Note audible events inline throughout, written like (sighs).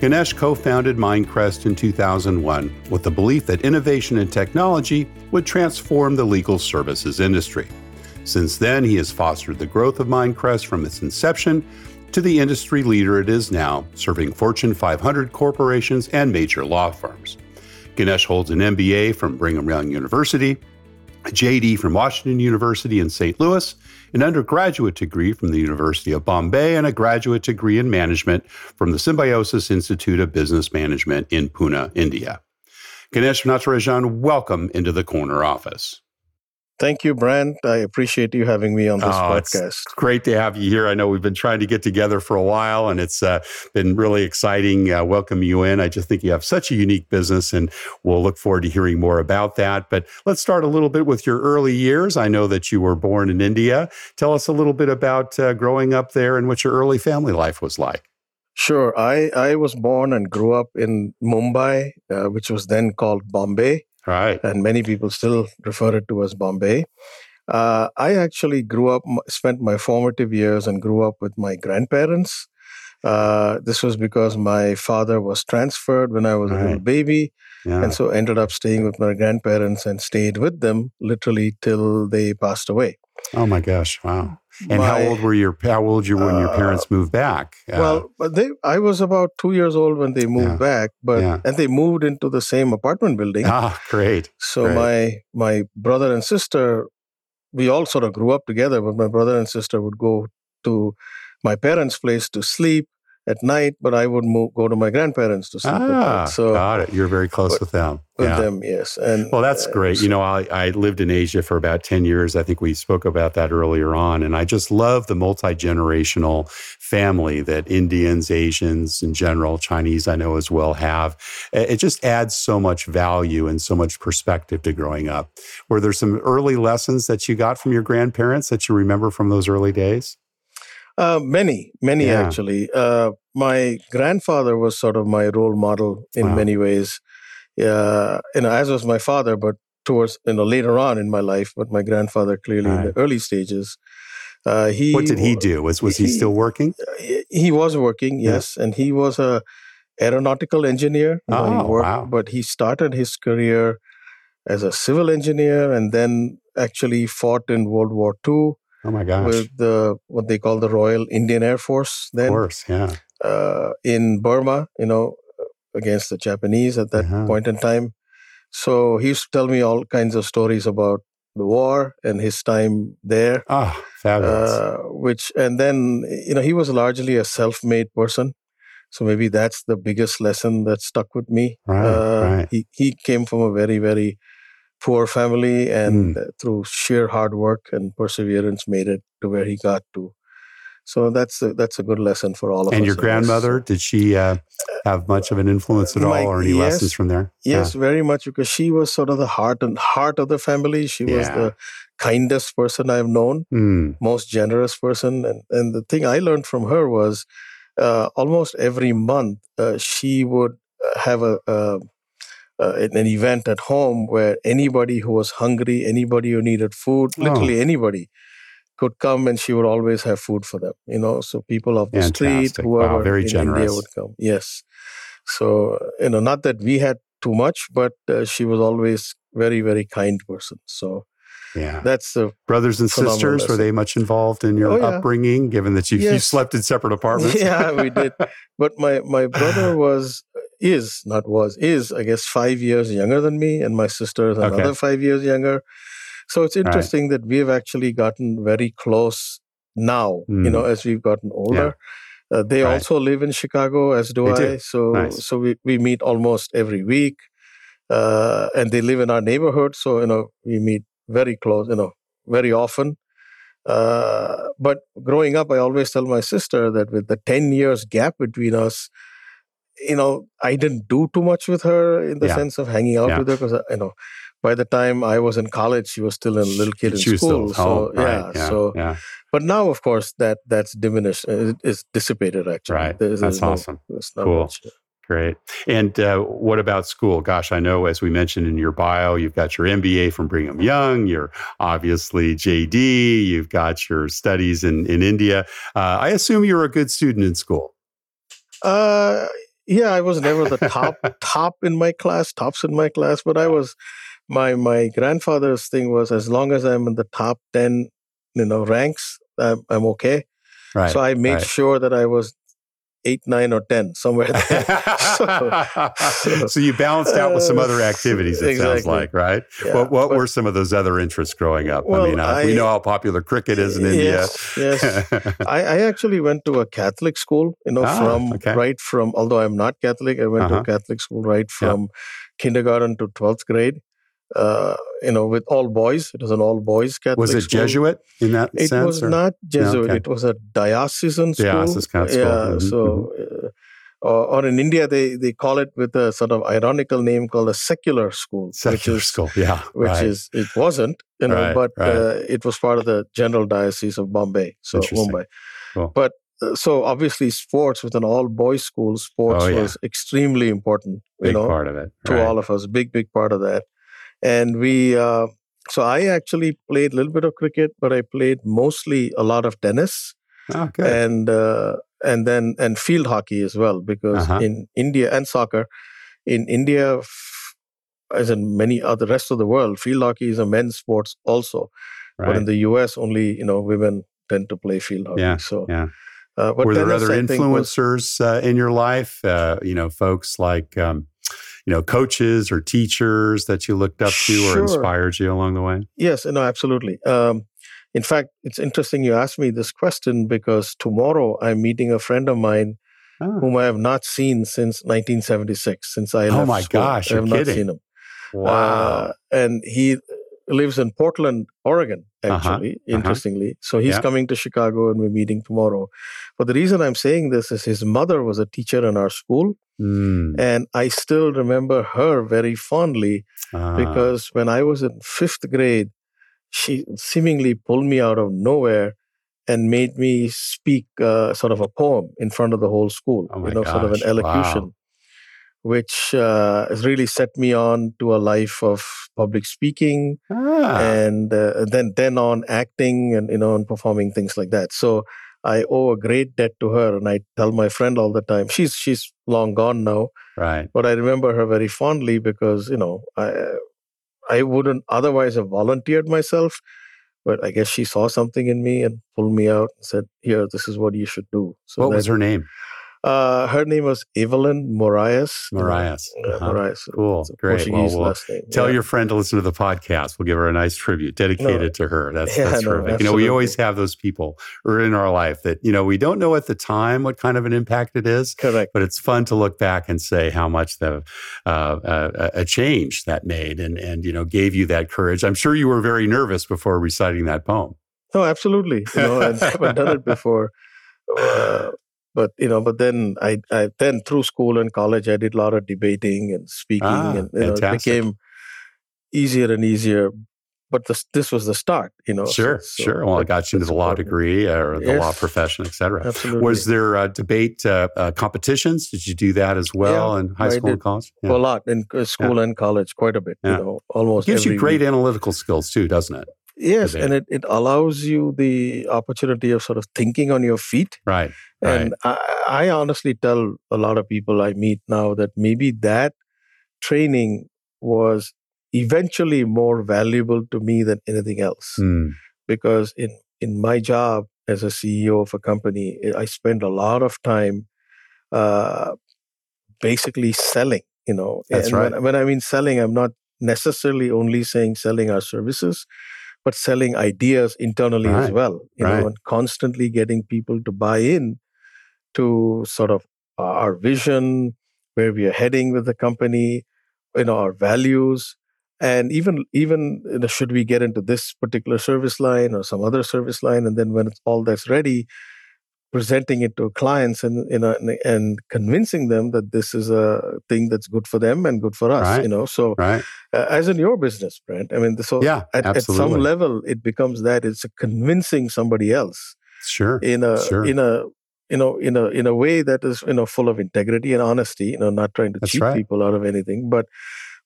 Ganesh co founded Mindcrest in 2001 with the belief that innovation and technology would transform the legal services industry. Since then, he has fostered the growth of Mindcrest from its inception to the industry leader it is now, serving Fortune 500 corporations and major law firms. Ganesh holds an MBA from Brigham Young University, a JD from Washington University in St. Louis, an undergraduate degree from the University of Bombay, and a graduate degree in management from the Symbiosis Institute of Business Management in Pune, India. Ganesh Natarajan, welcome into the corner office. Thank you, Brent. I appreciate you having me on this oh, podcast. It's great to have you here. I know we've been trying to get together for a while, and it's uh, been really exciting uh, welcome you in. I just think you have such a unique business, and we'll look forward to hearing more about that. But let's start a little bit with your early years. I know that you were born in India. Tell us a little bit about uh, growing up there and what your early family life was like. Sure. I, I was born and grew up in Mumbai, uh, which was then called Bombay. Right. And many people still refer it to as Bombay. Uh, I actually grew up, spent my formative years and grew up with my grandparents. Uh, this was because my father was transferred when I was right. a little baby. Yeah. And so ended up staying with my grandparents and stayed with them literally till they passed away. Oh my gosh! Wow. And my, how old were your how old you when your parents uh, moved back? Uh, well, they I was about two years old when they moved yeah, back, but yeah. and they moved into the same apartment building. (laughs) Ah, great. So great. my my brother and sister, we all sort of grew up together. But my brother and sister would go to my parents' place to sleep, at night, but I would move, go to my grandparents to sleep. Ah, so got it. You're very close with them. With yeah. them, yes. And well, that's uh, great. So, you know, I, I lived in Asia for about ten years. I think we spoke about that earlier on, and I just love the multi generational family that Indians, Asians in general, Chinese I know as well have. It just adds so much value and so much perspective to growing up. Were there some early lessons that you got from your grandparents that you remember from those early days? Uh, many, many yeah. actually. Uh, my grandfather was sort of my role model in wow. many ways. Uh, you know, as was my father, but towards you know later on in my life. But my grandfather clearly right. in the early stages. Uh, he what did he do? Was was he, he still working? He, he was working, yes, yeah. and he was a aeronautical engineer. Oh, worked, wow. But he started his career as a civil engineer, and then actually fought in World War II Oh my gosh! With the what they call the Royal Indian Air Force. Then, of course, yeah. Uh, in Burma, you know, against the Japanese at that uh-huh. point in time. So he used to tell me all kinds of stories about the war and his time there. Ah, oh, fabulous. Uh, which and then you know he was largely a self-made person. So maybe that's the biggest lesson that stuck with me. Right, uh, right. He he came from a very very poor family and mm. through sheer hard work and perseverance made it to where he got to so that's a, that's a good lesson for all of and us. And your grandmother, did she uh, have much of an influence at My, all, or any yes, lessons from there? Yes, yeah. very much, because she was sort of the heart and heart of the family. She yeah. was the kindest person I've known, mm. most generous person, and and the thing I learned from her was uh, almost every month uh, she would uh, have a, a uh, an event at home where anybody who was hungry, anybody who needed food, literally oh. anybody, could come and she would always have food for them. You know, so people of the Fantastic. street, whoever Wow, very in generous. India would come. Yes. So you know, not that we had too much, but uh, she was always very, very kind person. So Yeah. that's the Brothers and sisters, were they much involved in your Oh, yeah. upbringing, given that you, you slept in separate (laughs) apartments? yeah we did. But my my brother (sighs) was is not was is I guess five years younger than me, and my sister is Okay. another five years younger. So it's Right. interesting that we have actually gotten very close now. You know, as we've gotten older. Uh, they Hmm. Right. also live in Chicago, as do They I. do. So Nice. so we, we meet almost every week, uh, and they live in our neighborhood. So you know we meet very close. You know very often. Uh, but growing up, I always tell my sister that with the ten years gap between us, you know, I didn't do too much with her in the Yeah. sense of hanging out Yeah. with her because you know. By the time I was in college, she was still a little kid in She was school. So right? yeah, so but now, of course, that that's diminished. uh, It is dissipated. Actually, right. There's- That's there's awesome. not Cool. much. Great. And uh, what about school? Gosh, I know as we mentioned in your bio, you've got your MBA from Brigham Young. You're obviously JD. You've got your studies in in India. Uh, I assume you're a good student in school. Uh, yeah, I was never the (laughs) top top in my class, tops in my class, but I was. My my grandfather's thing was as long as I'm in the top ten, you know, ranks, I'm, I'm okay. Right. So I made right. sure that I was eight, nine, or ten somewhere there. (laughs) so- (laughs) so you balanced out with some Uh, other (laughs) activities. It sounds like, right? Yeah, what what but- were some of those other interests growing up? I Well, mean, uh, we know how popular cricket is in India. Yes, yes. I, I actually went to a Catholic school, you know, Ah, from okay. right from, although I'm not Catholic, I went to Uh-huh. a Catholic school right from kindergarten to 12th grade, uh, you know, with all boys. It was an all boys Catholic was it school. Jesuit in that It sense? It was or- not Jesuit. okay. It was a diocesan school. Diocesan school. Yeah. Mhm, So, uh, or, or in India, they, they call it with a sort of ironical name called a secular school, Secular is school. Yeah. which right. is it wasn't you know Right, but right. Uh, it was part of the general diocese of bombay so mumbai Cool. but uh, so obviously sports with an all boys school sports Oh, yeah. was extremely important you big know part of it. to right. all of us big big part of that and we uh, so i actually played a little bit of cricket but i played mostly a lot of tennis Oh, good. and uh, and then and field hockey as well because Uh-huh. in India and soccer in India as in many other rest of the world field hockey is a men's sports also but in the US only you know women tend to play field hockey Yeah, so yeah. uh, but Were there tennis, other I think, was- influencers uh, in your life? Uh, you know, folks like, um, you know, coaches or teachers that you looked up to or inspired you along the way? Yes, no, absolutely. Um, in fact, it's interesting you asked me this question because tomorrow I'm meeting a friend of mine Oh, whom I have not seen since 1976, since I left. Oh left my school. gosh, I have not kidding. seen him. wow. Uh, and he lives in Portland, Oregon, Uh-huh, actually, uh-huh. interestingly. So he's Yeah. coming to Chicago and we're meeting tomorrow. But the reason I'm saying this is his mother was a teacher in our school. Mm, And I still remember her very fondly ah, because when I was in fifth grade, she seemingly pulled me out of nowhere and made me speak uh, sort of a poem in front of the whole school, Oh you know, sort of an elocution. wow. Which uh, has really set me on to a life of public speaking ah, and uh, then then on acting and you know and performing things like that. So I owe a great debt to her, and I tell my friend all the time. She's she's long gone now, right. but I remember her very fondly because you know I I wouldn't otherwise have volunteered myself, but I guess she saw something in me and pulled me out and said, "Here, this is what you should do." So what was her name? Uh, her name was Evelyn Moraes. Moraes. Uh, Uh-huh. Moraes. Cool. Great. Well, we'll. Tell yeah. your friend to listen to the podcast. We'll give her a nice tribute dedicated to her. That's, (laughs) Yeah, that's no, terrific. You know, we always have those people who are in our life that, you know, we don't know at the time what kind of an impact it is, correct. but it's fun to look back and say how much the uh, uh, a change that made and, and, you know, gave you that courage. I'm sure you were very nervous before reciting that poem. No, absolutely. You know, I've never done it (laughs) before. Uh, but you know, but then I, I then through school and college, I did a lot of debating and speaking, Ah, and you know, it became easier and easier. But this this was the start, you know. Sure, so sure. Well, it that- got you into the law degree or the law profession, et cetera. Absolutely. Was there uh, debate uh, uh, competitions? Did you do that as well in high I school and college? Yeah. a lot in uh, school and college, quite a bit. Yeah. You know, almost gives you great week. analytical skills too, doesn't it? Yes, and it, it allows you the opportunity of sort of thinking on your feet. Right. And I, I honestly tell a lot of people I meet now that maybe that training was eventually more valuable to me than anything else. Mm. Because in, in my job as a CEO of a company, I spend a lot of time uh, basically selling. You know, That's and right. when, when I mean selling, I'm not necessarily only saying selling our services, but selling ideas internally as well. You Right. know, and constantly getting people to buy in to sort of our vision, where we are heading with the company, you know, our values, and even even you know, should we get into this particular service line or some other service line, and then when it's all that's ready, presenting it to clients and you know and, and convincing them that this is a thing that's good for them and good for us. Right. You know, so Right. uh, as in your business, Brent. I mean, so Yeah. at, at some level, it becomes that it's a convincing somebody else Sure. in a Sure. in a you know in a in a way that is you know full of integrity and honesty you know not trying to That's cheat right. people out of anything but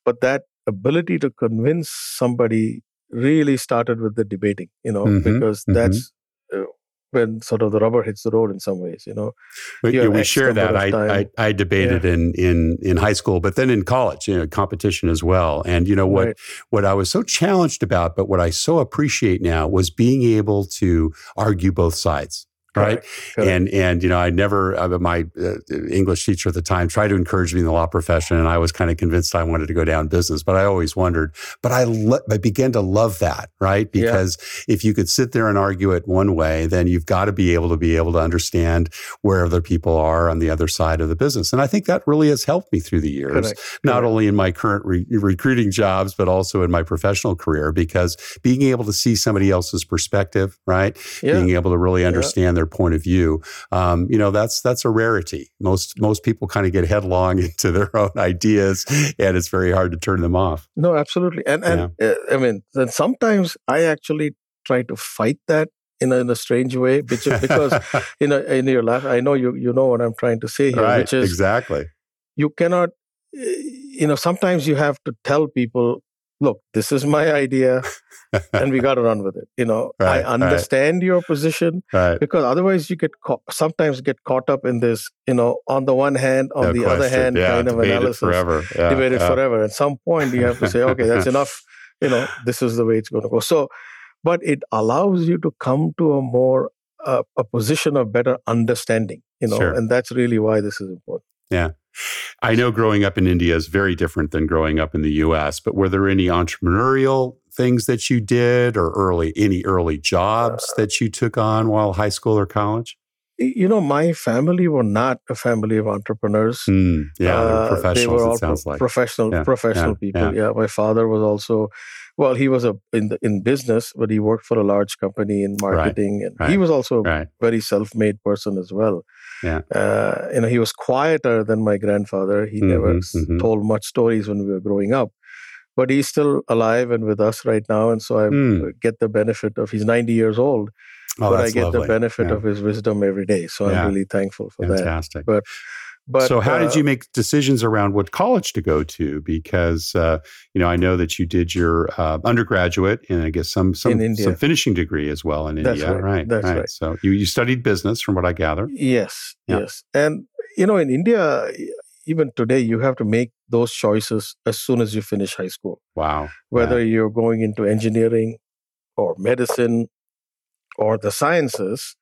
but that ability to convince somebody really started with the debating you know Mhm, because mhm. that's uh, when sort of the rubber hits the road in some ways you know We, you yeah, we share that. I, I. I debated in in in high school, but then in college, you know, competition as well. And you know what Right. what I was so challenged about, but what I so appreciate now was being able to argue both sides. Right. Correct. And, and, you know, I never, uh, my uh, English teacher at the time tried to encourage me in the law profession. And I was kind of convinced I wanted to go down business, but I always wondered, but I, lo- I began to love that. Right. Yeah. Because if you could sit there and argue it one way, then you've got to be able to be able to understand where other people are on the other side of the business. And I think that really has helped me through the years Correct, not correct. only in my current re- recruiting jobs, but also in my professional career, because being able to see somebody else's perspective, right? yeah Being able to really understand their point of view, um, you know, that's that's a rarity. Most most people kind of get headlong (laughs) into their own ideas, and it's very hard to turn them off. No, absolutely. And and uh, I mean, then sometimes I actually try to fight that in a, in a strange way, because (laughs) you know, in your life, I know you you know what I'm trying to say here, right? which is exactly. you cannot, uh, you know, sometimes you have to tell people, look, this is my idea, and we got to run with it. You know, (laughs) Right, I right. understand your position right. because otherwise you get caught, sometimes get caught up in this, you know, on the one hand, on No the other hand, yeah, kind of analysis forever. Yeah, debate it yeah. forever. At some point, you have to say, okay, that's (laughs) enough. You know, this is the way it's going to go. So, but it allows you to come to a more uh, a position of better understanding. You know, Sure. and that's really why this is important. (sighs) I know growing up in India is very different than growing up in the US, but were there any entrepreneurial things that you did or early any early jobs Uh, that you took on while high school or college? You know, my family were not a family of entrepreneurs. Hmm, yeah, they were Uh, professionals, they were all it sounds pro- like. professional Yeah, professional yeah, people. Yeah. my father was also, well, he was a in the, in business, but he worked for a large company in marketing, and he was also a Right. very self-made person as well. Yeah. Uh, you know, he was quieter than my grandfather. He never Mhm, s- mhm. told much stories when we were growing up, but he's still alive and with us right now. And so I Hmm. get the benefit of he's 90 years old, Oh, but I get lovely. the benefit Yeah. of his wisdom every day. So Yeah. I'm really thankful for that. Fantastic. But but so, how did uh, you make decisions around what college to go to? Because uh, you know, I know that you did your uh, undergraduate and I guess some some, In some finishing degree as well in That's India. right. That's right. So you you studied business, from what I gather. Yes, Yeah. yes. And, you know, in India, even today, you have to make those choices as soon as you finish high school, Wow. whether you're going into engineering or medicine or the sciences,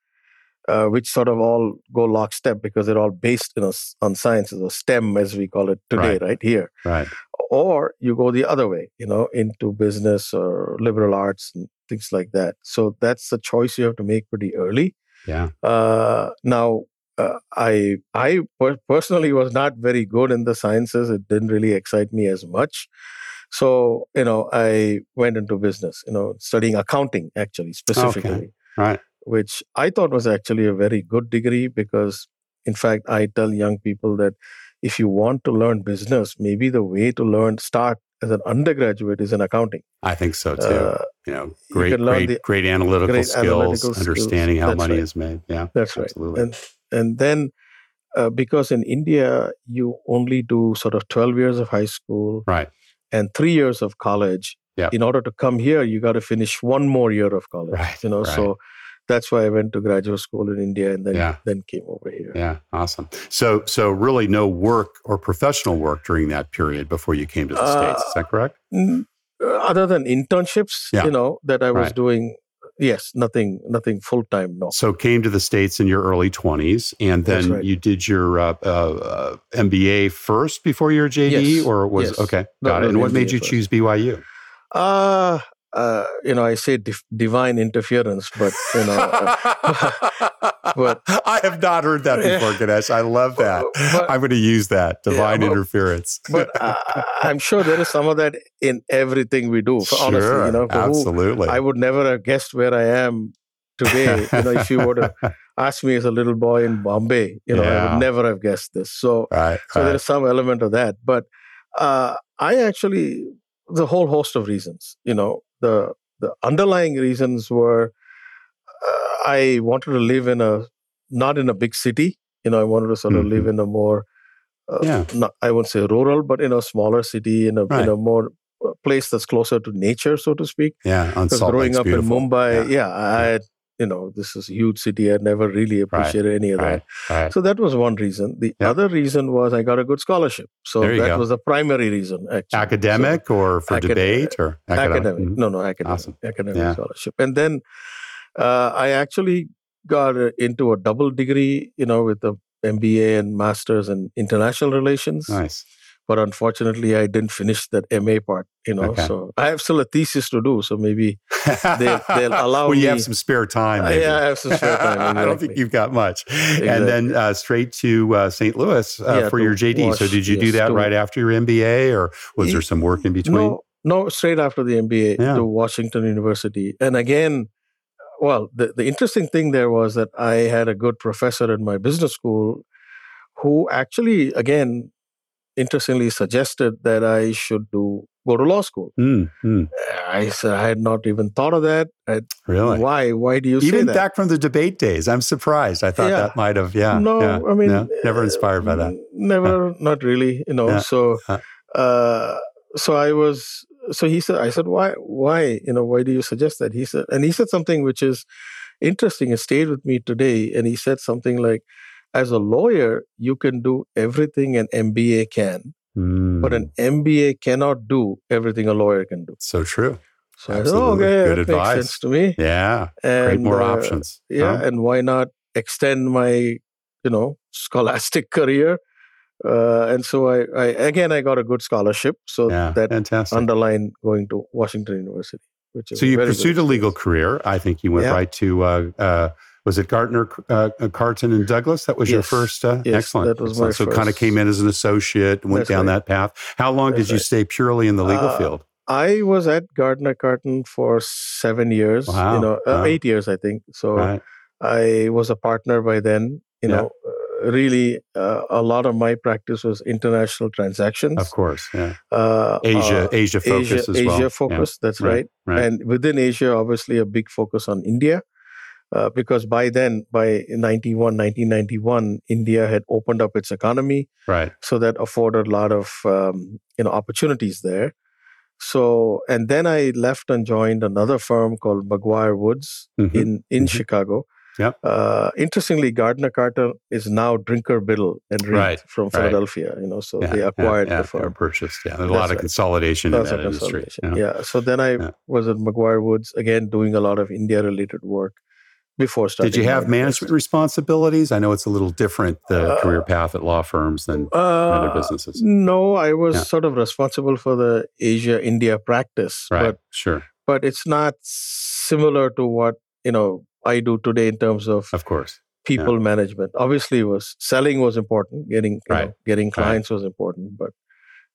uh, which sort of all go lockstep because they're all based you know, on sciences or STEM, as we call it today, Right. right here. Right. Or you go the other way, you know, into business or liberal arts and things like that. So that's the choice you have to make pretty early. Yeah. Uh, now, uh, I I per- personally was not very good in the sciences. It didn't really excite me as much. So you know, I went into business. You know, studying accounting actually specifically, Right. Which I thought was actually a very good degree because, in fact, I tell young people that if you want to learn business, maybe the way to learn start as an undergraduate is in accounting. I think so too. Uh, you know, you great, learn great, the- great analytical great skills, analytical skills. understanding how That's money right. is made. Yeah. That's right. Absolutely. And and then uh, because in India you only do sort of 12 years of high school Right. and 3 years of college Yep. in order to come here, you got to finish one more year of college. Right, You know, right. so that's why I went to graduate school in India and then Yeah. then came over here. Yeah, awesome. So, so really, no work or professional work during that period before you came to the states. Is that correct? Mm, uh, Other than internships, Yeah. you know, that I was Right. doing, yes, nothing, nothing full time. No. So, came to the states in your early twenties, and then right. you did your uh, uh, uh, MBA first before your JD, Yes, or was yes. okay? No, Got it. no, And what MBA made you first. choose BYU? Uh, uh, you know, I say dif- divine interference, but you know, uh, (laughs) but- I have not heard that before, Ganesh. I love that. but- I'm going to use that divine but- interference. but uh, I'm sure there is some of that in everything we do. For honestly, Sure, you know, for who absolutely. I would never have guessed where I am today. you know, if you were to (laughs) ask me as a little boy in Bombay, you know, I would never have guessed this. So, right, so right. there's some element of that. But uh, I actually, the whole host of reasons, you know, the the underlying reasons were uh, I wanted to live in a not in a big city. You know, I wanted to sort of live in a more, uh, Yeah. not, I won't say rural, but in a smaller city, in a Right. in a more uh, place that's closer to nature, so to speak. yeah, on growing Lake's up beautiful. in Mumbai, Yeah. yeah, I had, you know, this is a huge city. I never really appreciated any of that. Right, right. So that was one reason. The Yep. other reason was I got a good scholarship. So that go. was the primary reason, actually. academic or for acad- debate or So, academic. Mhm. No, no, academic. Awesome. Academic Yeah. scholarship. And then uh, I actually got uh, into a double degree, you know, with the MBA and master's in international relations. Nice. But unfortunately, I didn't finish that MA part, you know. Okay. So I have still a thesis to do. So maybe they'll (laughs) allow well, you have me- some spare time. Uh, Maybe. yeah, I have some spare time, (laughs) I don't think you've got much. And then uh, straight to uh, St. Louis uh, Yeah, for your JD. so did you do that right after your MBA, or was there some work in between? No, no, straight after the MBA Yeah. to Washington University. And again, well, the, the interesting thing there was that I had a good professor in my business school who actually, again, interestingly suggested that I should do go to law school. Mm, mm, I said I had not even thought of that. I, really? Why? Why do you say Even that? back from the debate days, I'm surprised. I thought Yeah. that might have, yeah. no, yeah, I mean, no, never uh, inspired by that. n- Never, not really. You know, Yeah. so, Uh. uh, so I was. So he said, I said, why, why, you know, why do you suggest that? He said, and he said something which is interesting. It stayed with me today, and he said something like, as a lawyer, you can do everything an MBA can, but Mm, an MBA cannot do everything a lawyer can do. so true. So I said, oh, okay, Good that advice. makes sense to me. Yeah. And, Create more uh, options. yeah Huh? and why not extend my you know scholastic (laughs) career uh, and so I, I again i got a good scholarship so yeah. that Fantastic. underlined going to washington university which is So you pursued a legal career. I think you went Yeah. right to uh, uh, was it Gardner, uh, Carton, and Douglas? That was your first. Uh, Yes, excellent. that was my excellent. So kind of came in as an associate, and went That's down right. that path. How long That's did you right. stay purely in the legal Uh, field? i was at gardner carton for seven years Wow, you know uh, wow. eight years i think so Right. i was a partner by then you Yeah. know uh, really uh, a lot of my practice was international transactions Of course. Yeah. uh, Asia, uh, Asia focus asia, as well. asia Yeah. focus that's Right, right right. and within asia obviously a big focus on india uh, because by then by 91 1991 india had opened up its economy Right. so that afforded a lot of um, you know opportunities there so and then i left and joined another firm called mcguire woods Mhm. in in Mhm. chicago Yep. uh, interestingly gardner carton is now drinker biddle and Reath Right, from right. philadelphia you know so Yeah, they acquired yeah, the firm purchased. Yeah. There's a lot of consolidation in That's a that industry. Yeah. Yeah. So then I Yeah. was at McGuire Woods again, doing a lot of India related work before starting. Did you have management responsibilities? I know it's a little different the Uh, career path at law firms than Uh, other businesses. No, I was Yeah. sort of responsible for the Asia India practice, Right. but sure. but it's not similar to what you know I do today in terms of Of course. people management. Obviously, it was selling was important, getting Right. know, getting clients was important, but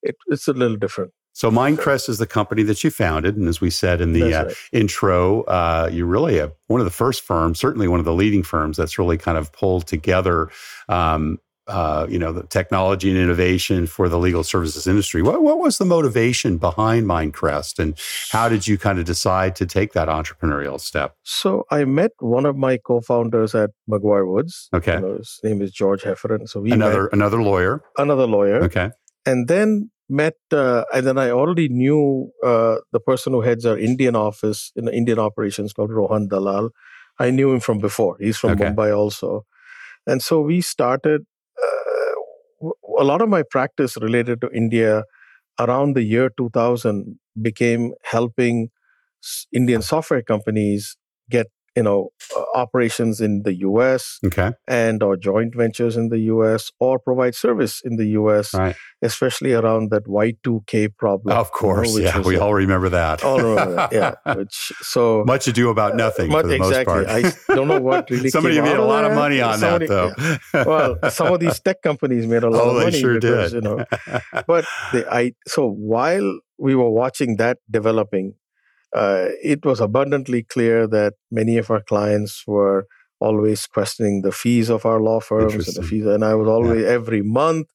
it, it's a little different. So Mindcrest is the company that you founded, and as we said in the That's uh, intro, uh, you're really a, one of the first firms, certainly one of the leading firms that's really kind of pulled together, um, uh, you know, the technology and innovation for the legal services industry. What, what was the motivation behind Mindcrest, and how did you kind of decide to take that entrepreneurial step? So I met one of my co-founders at McGuire Woods. Okay. You know, his name is George Heffernan. So we met Another another lawyer. another lawyer. Okay. And then met, uh, and then I already knew uh, the person who heads our Indian office in the Indian operations called Rohan Dalal. I knew him from before. He's from Okay. Mumbai also. And so we started, uh, a lot of my practice related to India around the year 2000 became helping Indian software companies get, you know, uh, operations in the US Okay. and or joint ventures in the US or provide service in the US, Right. especially around that Y2K problem. Of course. which yeah. We a- all remember that. all remember that. Yeah. (laughs) Which so Much ado about nothing Much- for the most exactly. part. I don't know what really (laughs) Somebody made a lot of money on Somebody- that, though. well, some of these tech companies made a lot oh, of they money sure because did. you know. (laughs) But the I so while we were watching that developing, uh, it was abundantly clear that many of our clients were always questioning the fees of our law firms and the fees. And I was always every month.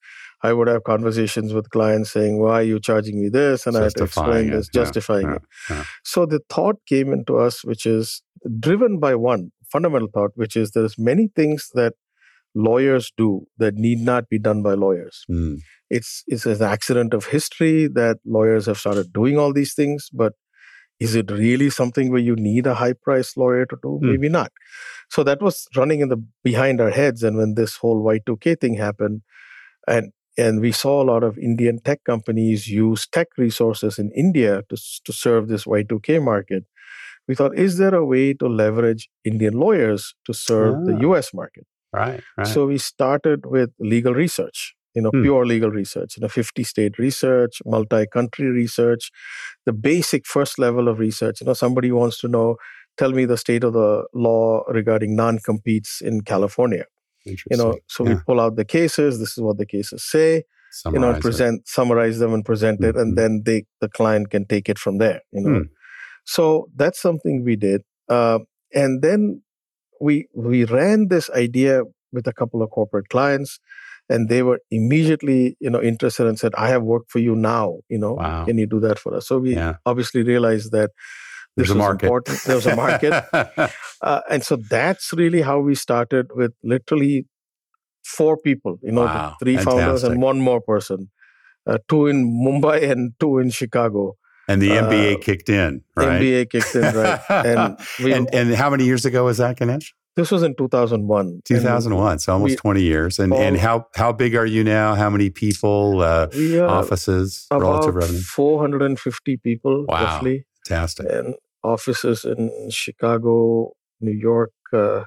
I would have conversations with clients saying, "Why are you charging me this?" And I had to explain it, this, justifying yeah, it. yeah. So the thought came into us, which is driven by one fundamental thought, which is there's many things that lawyers do that need not be done by lawyers. Mm, It's it's an accident of history that lawyers have started doing all these things, but is it really something where you need a high priced lawyer to do? Hmm. Maybe not. So that was running in the behind our heads. And when this whole Y2K thing happened, and and we saw a lot of Indian tech companies use tech resources in India to, to serve this Y2K market. We thought, is there a way to leverage Indian lawyers to serve the Ah. US market? right. Right. So we started with legal research, you know, Hmm. pure legal research, you know, 50 state research, multi country research, the basic first level of research. You know, somebody wants to know, tell me the state of the law regarding non competes in California. You know, so we pull out the cases. This is what the cases say. you know, Summarize it. present, summarize them, and present it, Mhm. and then they the client can take it from there. You know, Hmm. so that's something we did, uh, and then we we ran this idea with a couple of corporate clients, and they were immediately you know interested and said, "I have work for you now. You know, Wow. can you do that for us?" So we Yeah. obviously realized that this There's a was market. important. There was a market. (laughs) Uh, and so that's really how we started with literally four people, you know, Wow, three founders and one more person, uh, two in Mumbai (laughs) and two in Chicago. and the MBA uh, kicked in, right? MBA kicked in, right? And (laughs) we, and, and how many years ago was that, Ganesh? This was in 2001. And 2001, so almost we- 20 years. And and how how big are you now? How many people, uh, offices, relative revenue? 450 people, Wow. roughly, Fantastic. and offices in Chicago, New York, uh,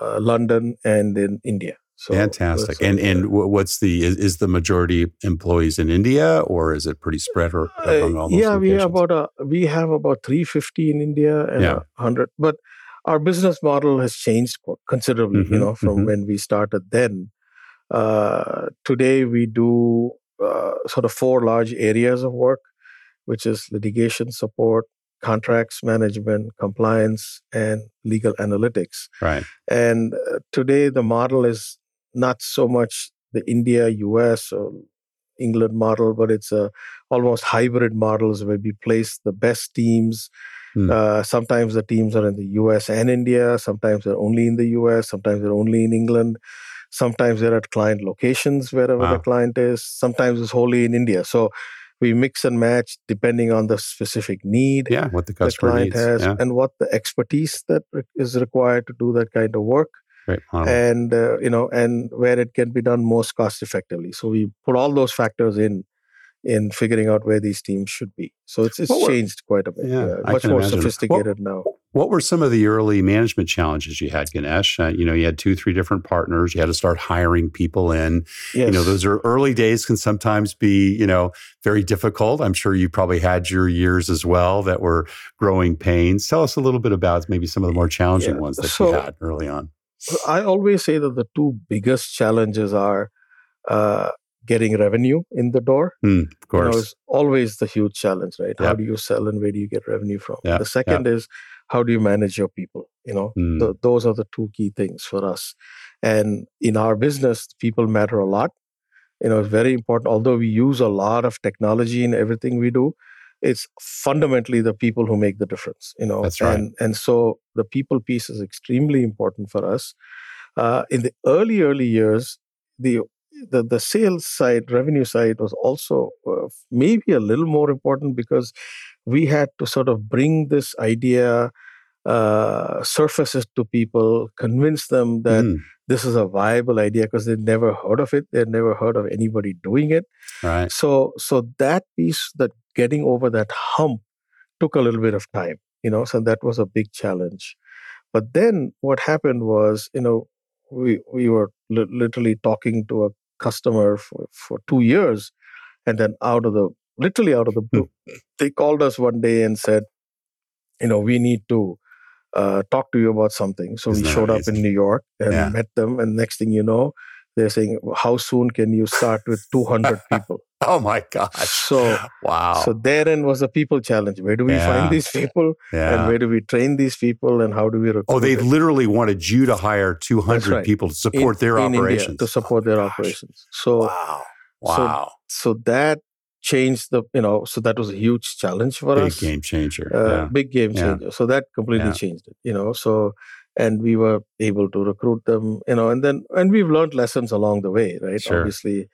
uh, London, and in India. So Fantastic. uh, And and what's the is, is the majority employees in India or is it pretty spread or, Uh, among all those yeah, we have about a, we have about 350 in India and Yeah. a 100. But our business model has changed considerably, you Mhm, know, from mhm. when we started then. Uh, today we do uh, sort of four large areas of work, which is litigation support, contracts management, compliance, and legal analytics. right. And uh, today the model is not so much the India, US, or England model, but it's a almost hybrid models where we place the best teams. Hmm. Uh, sometimes the teams are in the US and India. Sometimes they're only in the US. Sometimes they're only in England. Sometimes they're at client locations wherever Wow. the client is. Sometimes it's wholly in India. So we mix and match depending on the specific need Yeah, what the the client needs. has yeah, and what the expertise that is required to do that kind of work great model. and uh, you know and where it can be done most cost effectively so we put all those factors in in figuring out where these teams should be so it's, it's were- changed quite a bit Yeah, uh, much more imagine. sophisticated now What were some of the early management challenges you had, Ganesh? Uh, you know, you had two, three different partners. You had to start hiring people in. yes You know, those are early days can sometimes be, you know, very difficult. I'm sure you probably had your years as well that were growing pains. Tell us a little bit about maybe some of the more challenging Yeah, ones that so- you had early on. I always say that the two biggest challenges are uh, getting revenue in the door Hmm, of you know, course. is always the huge challenge, right? How do you sell and where do you get revenue from? Yeah, The second is how do you manage your people? You know, Hmm. Th- those are the two key things for us. And in our business, people matter a lot. You know, it's very important. Although we use a lot of technology in everything we do, it's fundamentally the people who make the difference. You know, That's right. and and so the people piece is extremely important for us. Uh, in the early early years, the the, the sales side, revenue side was also uh, maybe a little more important because we had to sort of bring this idea uh, surfaces to people, convince them that mm. this is a viable idea because they'd never heard of it, they'd never heard of anybody doing it. Right. So, so that piece, that getting over that hump, took a little bit of time. You know, so that was a big challenge. But then what happened was, you know, we we were li- literally talking to a customer for, for two years, and then out of the literally out of the blue, (laughs) they called us one day and said, you know, we need to uh, talk to you about something. So Isn't we showed amazing? up in New York and yeah. met them, and next thing you know, they're saying, "How soon can you start with 200 (laughs) people?" (laughs) oh my gosh! So wow. So therein was the people challenge. Where do we yeah. find these people? Yeah. And where do we train these people? And how do we recruit? Oh, they them? literally wanted you to hire 200 right. people to support in, their in operations. India, to support oh their gosh. operations. So wow, wow. So, so that changed the you know so that was a huge challenge for big us Big game changer uh, yeah. big game changer so that completely changed it you know so and we were able to recruit them you know and then and we've learned lessons along the way right sure. obviously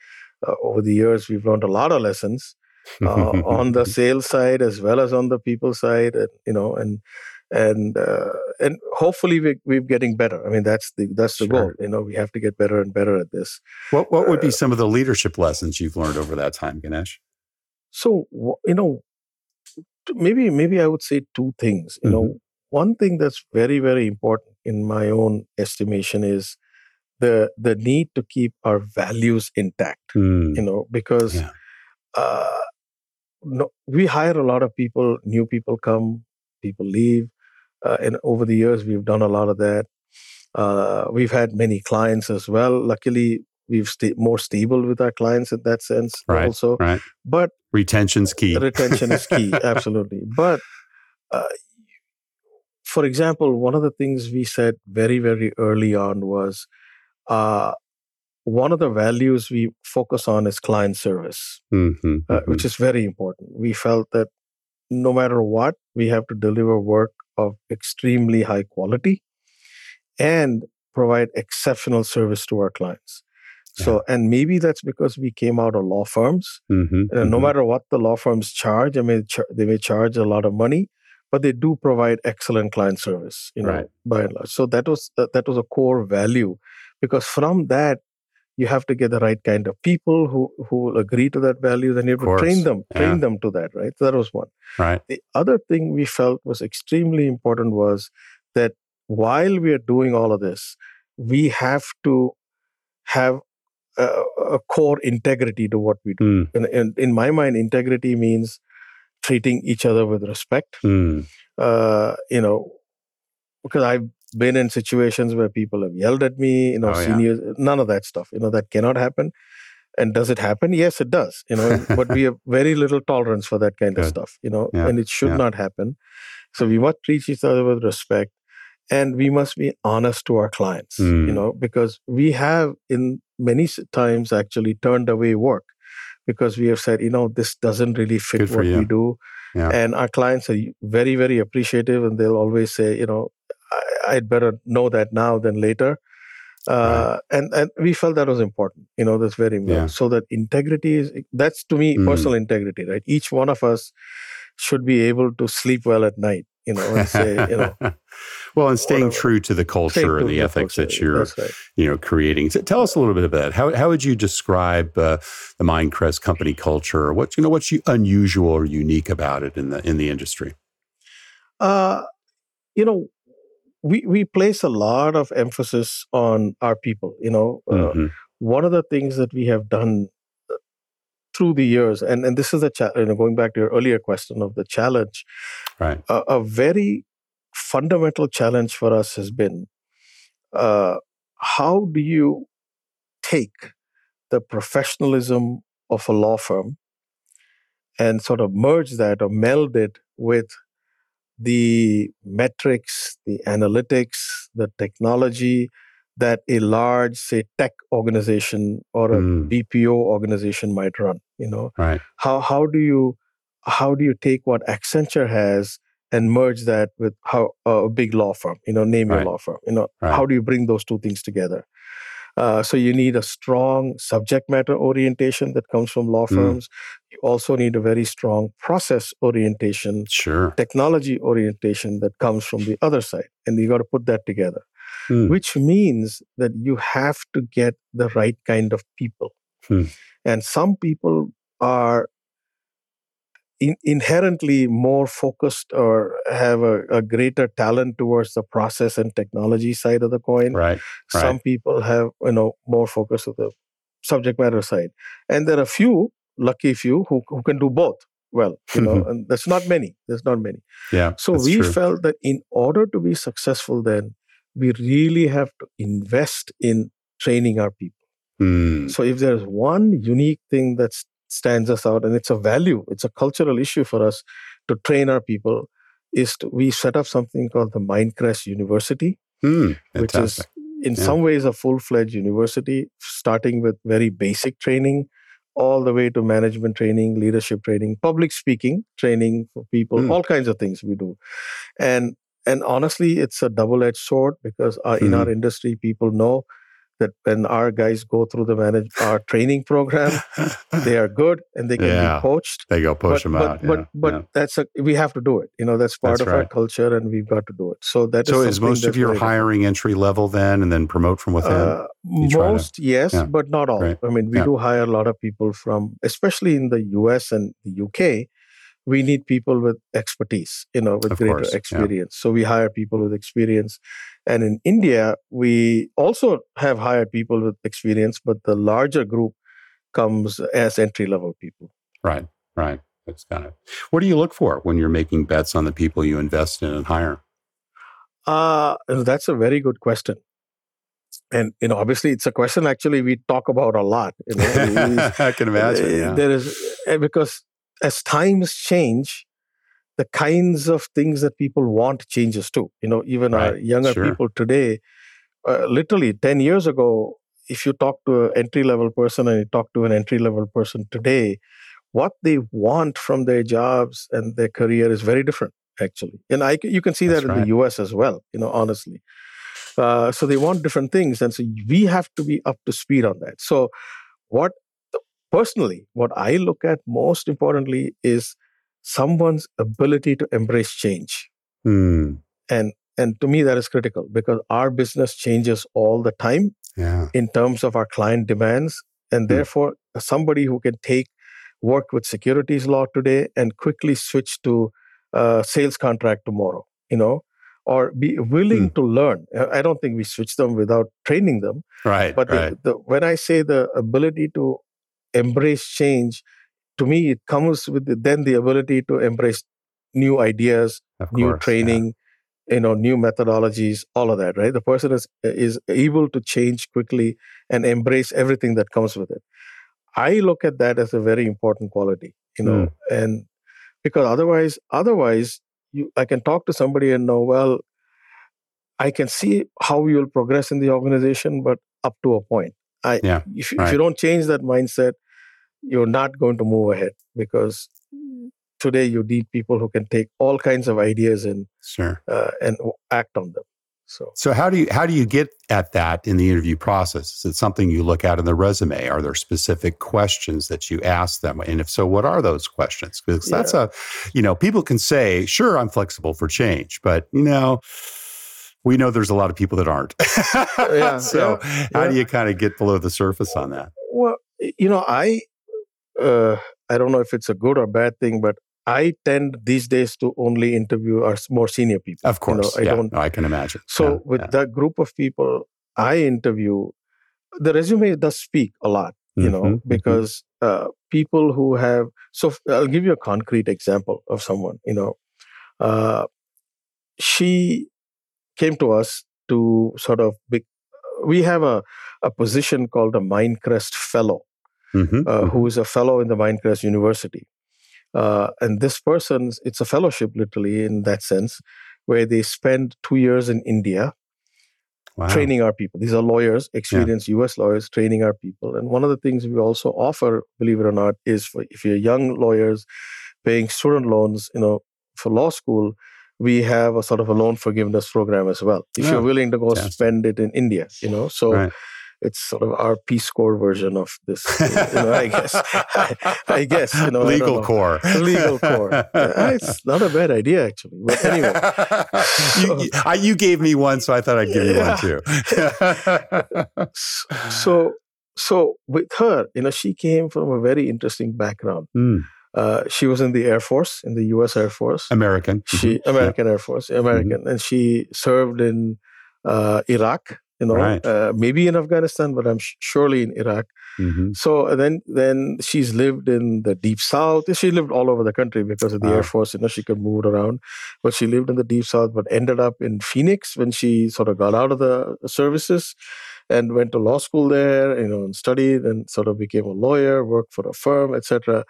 uh, over the years we've learned a lot of lessons uh, (laughs) on the sales side as well as on the people side and you know and and uh, and hopefully we, we're getting better i mean that's the that's the sure. goal you know we have to get better and better at this what what would be uh, some of the leadership lessons you've learned over that time ganesh so you know maybe maybe i would say two things you mm-hmm. know one thing that's very very important in my own estimation is the the need to keep our values intact mm. you know because yeah. uh, no, we hire a lot of people new people come people leave uh, and over the years we've done a lot of that. Uh, we've had many clients as well. Luckily we've stayed more stable with our clients in that sense right, also. right. But retention's key. retention is key (laughs) absolutely. But uh, for example, one of the things we said very, very early on was uh, one of the values we focus on is client service, mm-hmm, uh, mm-hmm. which is very important. We felt that no matter what, we have to deliver work of extremely high quality and provide exceptional service to our clients. So, and maybe that's because we came out of law firms. Mm-hmm, no mm-hmm. matter what the law firms charge, I mean, they may charge a lot of money, but they do provide excellent client service you know right. by and large so that was uh, that was a core value because from that you have to get the right kind of people who who will agree to that value then you have to train them train yeah. them to that right so that was one right the other thing we felt was extremely important was that while we are doing all of this we have to have a, a core integrity to what we do mm. and, and in my mind integrity means treating each other with respect. Mm. Uh, you know, because I've been in situations where people have yelled at me, you know, oh, seniors, yeah. none of that stuff. You know, that cannot happen. And does it happen? Yes, it does. You know, (laughs) but we have very little tolerance for that kind Good. of stuff. You know, yeah. and it should yeah. not happen. So we must treat each other with respect, and we must be honest to our clients. Mm. You know, because we have in many times actually turned away work because we have said, you know, this doesn't really fit what you. we do. Yeah. And our clients are very, very appreciative, and they'll always say, you know, I, would better know that now than later. Uh, right. and and we felt that was important you know that's very important yeah. so that integrity is that's to me mm. personal integrity right each one of us should be able to sleep well at night you know, and say, you know. (laughs) well, and staying whatever. true to the culture and the, ethics culture. that you're, right. you know, creating. So tell us a little bit about that. How, how would you describe uh, the Mindcrest company culture? What's, you know, what's unusual or unique about it in the, in the industry? Uh, you know, we, we place a lot of emphasis on our people, you know. Uh, mm-hmm. One of the things that we have done through the years, and, and this is a cha- you know, going back to your earlier question of the challenge, right? A, a very fundamental challenge for us has been uh, how do you take the professionalism of a law firm and sort of merge that or meld it with the metrics, the analytics, the technology, that a large, say, tech organization or a mm. BPO organization might run. You know, right? How how do you how do you take what Accenture has and merge that with how a big law firm? You know, name right. your law firm. You know, right. how do you bring those two things together? Uh, so you need a strong subject matter orientation that comes from law Mm. firms. You also need a very strong process orientation, Sure. technology orientation that comes from the other side. And you got to put that together, Hmm. which means that you have to get the right kind of people. Hmm. And some people are in, inherently more focused or have a, a greater talent towards the process and technology side of the coin Right. some people have you know more focus of the subject matter side and there are a few lucky few who, who can do both well you know (laughs) and that's not many there's not many Yeah. so we true. felt that in order to be successful then we really have to invest in training our people Hmm. so if there's one unique thing that s- stands us out and it's a value it's a cultural issue for us to train our people is to, we set up something called the mindcrest university Hmm. which is in Yeah. some ways a full-fledged university starting with very basic training all the way to management training leadership training public speaking training for people Hmm. all kinds of things we do and and honestly it's a double-edged sword because uh, in Hmm. our industry people know that when our guys go through the manage our training program (laughs) they are good and they can Yeah. be coached they go push but, them but, out. but, yeah, but yeah. that's a, we have to do it you know that's part That's of our culture and we've got to do it so that So is is most of your hiring entry level then, and then promote from within? Uh, try to- most, yes, but not all. Right. I mean, we do hire a lot of people from, especially in the US and the UK. We need people with expertise, you know, with Of greater course, yeah. experience. So we hire people with experience. And in India, we also have hired people with experience, but the larger group comes as entry level people. right. Right. That's kind of. What do you look for when you're making bets on the people you invest in and hire? Uh, that's a very good question. And you know, obviously, it's a question actually we talk about a lot. You know, (laughs) I can imagine. Uh, Yeah. There is uh, because as times change, the kinds of things that people want changes too. You know, even our younger sure. people today, uh, literally ten years ago, if you talk to an entry level person and you talk to an entry level person today, what they want from their jobs and their career is very different actually and I, you can see That's that in right. the us as well you know honestly uh, so they want different things and so we have to be up to speed on that so what personally what i look at most importantly is someone's ability to embrace change Hmm. and and to me that is critical because our business changes all the time Yeah. in terms of our client demands and Hmm. therefore somebody who can take work with securities law today and quickly switch to uh, sales contract tomorrow you know or be willing Hmm. to learn Uh, i don't think we switch them without training them Right. but right. the, the, when i say the ability to embrace change to me it comes with the, then the ability to embrace new ideas of new course, yeah. training you know new methodologies all of that right? The person is is able to change quickly and embrace everything that comes with it. I look at that as a very important quality you know mm. and because otherwise otherwise you i can talk to somebody and know well i can see how you'll progress in the organization but up to a point i Yeah, if, you- if you don't change that mindset you're not going to move ahead because today you need people who can take all kinds of ideas and Sure. uh, and act on them. So So how do you how do you get at that in the interview process? Is it something you look at in the resume? Are there specific questions that you ask them? And if so, what are those questions? Because that's a, you know, people can say, "Sure, I'm flexible for change," but you know, we know there's a lot of people that aren't. (laughs) Yeah, (laughs) so yeah, how do you kind of get below the surface on that? well, you know, I uh, I don't know if it's a good or bad thing, but I tend these days to only interview our more senior people. Of You know, course, I don't. no, I can imagine. So with that group of people I interview, the resume does speak a lot. You Mhm, know, mhm. because uh, people who have. So I'll give you a concrete example of someone. You know, uh, she came to us to sort of be, we have a, a position called a Mindcrest Fellow, Mhm, uh, who is a fellow in the Mindcrest University. Uh, and this person's, it's a fellowship literally in that sense, where they spend two years in India Wow. training our people. These are lawyers, experienced US lawyers, training our people. And one of the things we also offer, believe it or not, is for if you're young lawyers paying student loans, you know, for law school, we have a sort of a loan forgiveness program as well. If Oh, you're willing to go fantastic. spend it in India, you know, so Right. it's sort of our Peace Corps version of this. You know, (laughs) I guess. I, (laughs) I, guess you know. Legal Corps. Legal Corps. (laughs) it's not a bad idea actually. But anyway, so, you, I, you, gave me one, so I thought I'd give you one too. so so with her, you know, she came from a very interesting background. Mm. Uh, she was in the Air Force, in the U.S. Air Force. American. She mm-hmm. American yeah. Air Force, American, mm-hmm. and she served in uh, Iraq. You know, right. uh, maybe in Afghanistan, but I'm sh- surely in Iraq. Mm-hmm. So then, then she's lived in the deep south. She lived all over the country because of the Air Force. You know, she could move around, but she lived in the deep south. But ended up in Phoenix when she sort of got out of the services and went to law school there. You know, and studied and sort of became a lawyer, worked for a firm, etc.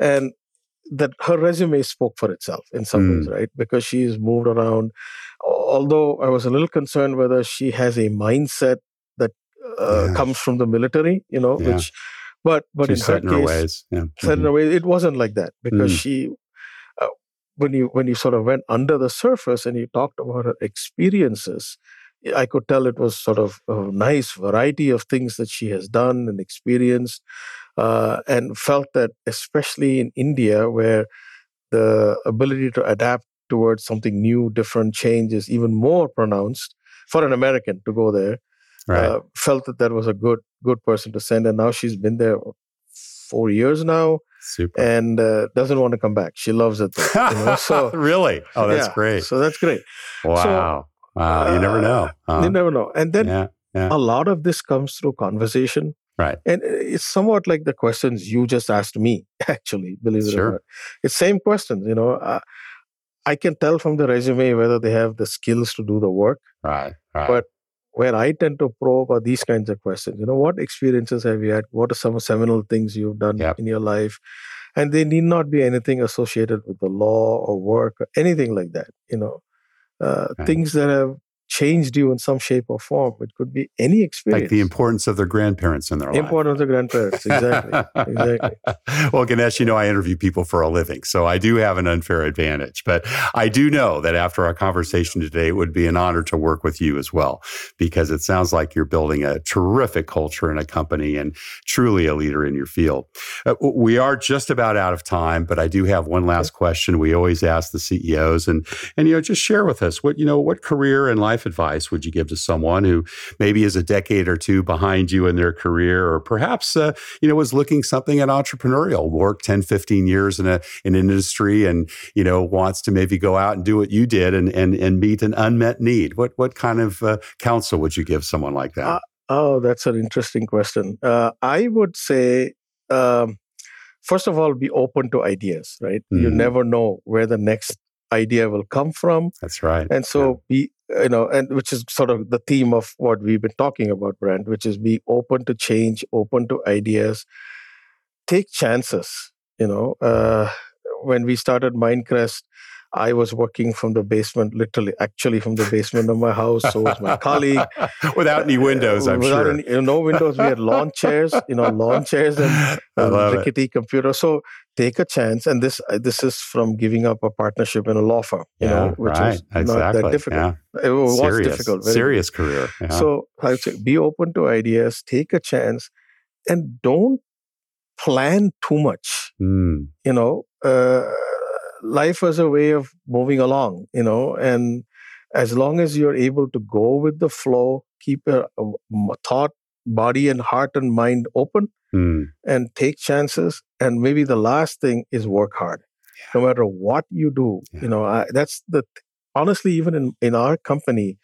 And that her resume spoke for itself in some mm. ways, right? Because she's moved around. Although I was a little concerned whether she has a mindset that uh, yeah. comes from the military, you know, yeah. which, but but she's in her case, ways. Yeah. set mm-hmm. in her way, it wasn't like that because mm. she. Uh, when you when you sort of went under the surface and you talked about her experiences, I could tell it was sort of a nice variety of things that she has done and experienced, uh, and felt that, especially in India, where the ability to adapt towards something new, different, change is even more pronounced for an American to go there. Right. Uh, felt that that was a good good person to send, and now she's been there four years now. Super. And uh, doesn't want to come back. She loves it there. You know? (laughs) So really, oh, that's yeah, great. So that's great. Wow. So, Wow, you never know. Uh, (laughs) you never know. And then yeah, yeah. a lot of this comes through conversation. Right. And it's somewhat like the questions you just asked me, (laughs) actually, believe it sure. or not. It's the same questions, you know. Uh, I can tell from the resume whether they have the skills to do the work. Right. right. But where I tend to probe are these kinds of questions. You know, what experiences have you had? What are some seminal things you've done yep. in your life? And they need not be anything associated with the law or work or anything like that. You know, uh, things that have changed you in some shape or form. It could be any experience. Like the importance of their grandparents in their life. Importance of the grandparents, exactly. exactly. (laughs) Well, Ganesh, you know, I interview people for a living, so I do have an unfair advantage. But I do know that after our conversation today, it would be an honor to work with you as well, because it sounds like you're building a terrific culture in a company and truly a leader in your field. Uh, we are just about out of time, but I do have one last question. We always ask the CEOs, and and you know, just share with us what you know, what career and life advice would you give to someone who maybe is a decade or two behind you in their career, or perhaps uh, you know was looking something at entrepreneurial, work 10, 15 years in a in an industry, and you know wants to maybe go out and do what you did and and and meet an unmet need? What what kind of uh, counsel would you give someone like that? Uh, oh, that's an interesting question. Uh, I would say. Um, first of all, be open to ideas, right? Mm. You never know where the next idea will come from. That's right. And so yeah. be you know, and which is sort of the theme of what we've been talking about, Brent, which is be open to change, open to ideas, take chances. You know, uh, when we started Mindcrest, I was working from the basement, literally, actually from the basement of my house. So was my (laughs) colleague. Without any windows, I'm Without sure. Any, you know, no windows. We had lawn chairs, you know, lawn chairs and (laughs) um, rickety computer. So take a chance. And this uh, this is from giving up a partnership in a law firm, you yeah, know, which right. is not that difficult. Yeah. It was serious, difficult. serious career. Yeah. So I would say be open to ideas, take a chance, and don't plan too much. Mm. You know, uh, life as a way of moving along, you know, and as long as you're able to go with the flow, keep your thought, body, and heart and mind open, mm. and take chances. And maybe the last thing is work hard. Yeah. No matter what you do, yeah. you know, I, that's the honestly, even in, in our company,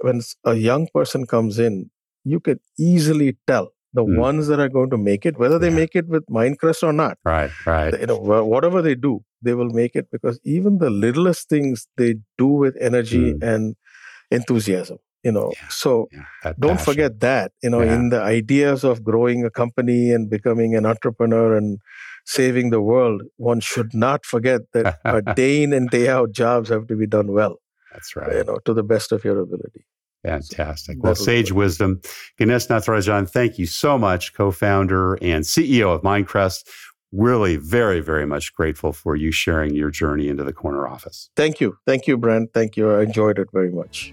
when a young person comes in, you can easily tell the mm. ones that are going to make it, whether they yeah. make it with Mindcrest or not. Right, right. You know, whatever they do, they will make it because even the littlest things they do with energy mm. and enthusiasm. You know, yeah. so yeah, don't passion. forget that. You know, in the ideas of growing a company and becoming an entrepreneur and saving the world, one should not forget that (laughs) day in and day out jobs have to be done well. That's right. You know, to the best of your ability. Fantastic. Well, Sage Wisdom. Ganesh Natarajan, thank you so much, co founder and CEO of Mindcrest. Really, very, very much grateful for you sharing your journey into the corner office. Thank you. Thank you, Brent. Thank you. I enjoyed it very much.